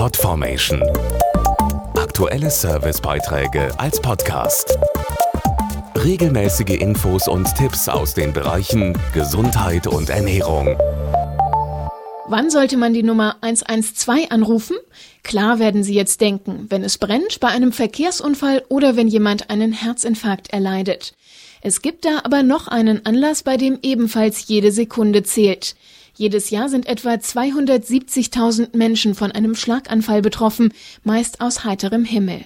Podformation. Aktuelle Servicebeiträge als Podcast. Regelmäßige Infos und Tipps aus den Bereichen Gesundheit und Ernährung. Wann sollte man die Nummer 112 anrufen? Klar werden Sie jetzt denken, wenn es brennt, bei einem Verkehrsunfall oder wenn jemand einen Herzinfarkt erleidet. Es gibt da aber noch einen Anlass, bei dem ebenfalls jede Sekunde zählt. Jedes Jahr sind etwa 270.000 Menschen von einem Schlaganfall betroffen, meist aus heiterem Himmel.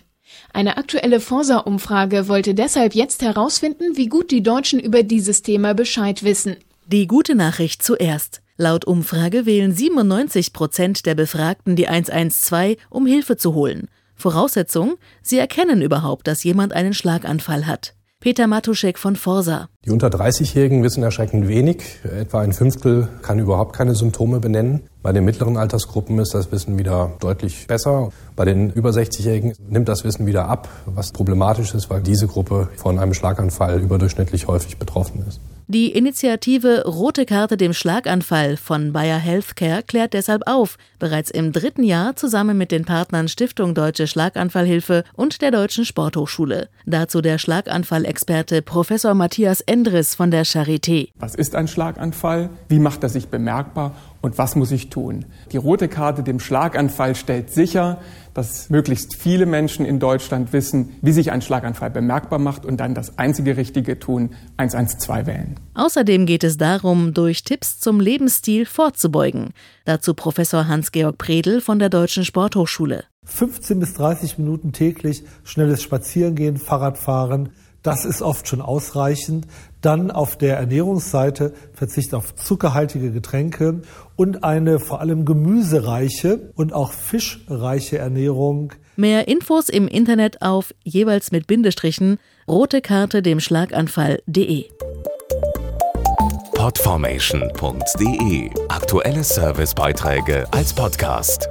Eine aktuelle Forsa-Umfrage wollte deshalb jetzt herausfinden, wie gut die Deutschen über dieses Thema Bescheid wissen. Die gute Nachricht zuerst. Laut Umfrage wählen 97 Prozent der Befragten die 112, um Hilfe zu holen. Voraussetzung, sie erkennen überhaupt, dass jemand einen Schlaganfall hat. Peter Matuschek von Forsa. Die unter 30-Jährigen wissen erschreckend wenig. Etwa ein Fünftel kann überhaupt keine Symptome benennen. Bei den mittleren Altersgruppen ist das Wissen wieder deutlich besser. Bei den über 60-Jährigen nimmt das Wissen wieder ab, was problematisch ist, weil diese Gruppe von einem Schlaganfall überdurchschnittlich häufig betroffen ist. Die Initiative Rote Karte dem Schlaganfall von Bayer Healthcare klärt deshalb auf, bereits im dritten Jahr zusammen mit den Partnern Stiftung Deutsche Schlaganfallhilfe und der Deutschen Sporthochschule. Dazu der Schlaganfallexperte Professor Matthias Endres von der Charité. Was ist ein Schlaganfall? Wie macht er sich bemerkbar? Und was muss ich tun? Die rote Karte dem Schlaganfall stellt sicher, dass möglichst viele Menschen in Deutschland wissen, wie sich ein Schlaganfall bemerkbar macht und dann das einzige Richtige tun, 112 wählen. Außerdem geht es darum, durch Tipps zum Lebensstil vorzubeugen. Dazu Professor Hans-Georg Predel von der Deutschen Sporthochschule. 15 bis 30 Minuten täglich schnelles Spazierengehen, Fahrradfahren, das ist oft schon ausreichend. Dann auf der Ernährungsseite Verzicht auf zuckerhaltige Getränke und eine vor allem gemüsereiche und auch fischreiche Ernährung. Mehr Infos im Internet auf jeweils mit Bindestrichen rote Karte dem Schlaganfall.de. Podformation.de Aktuelle Servicebeiträge als Podcast.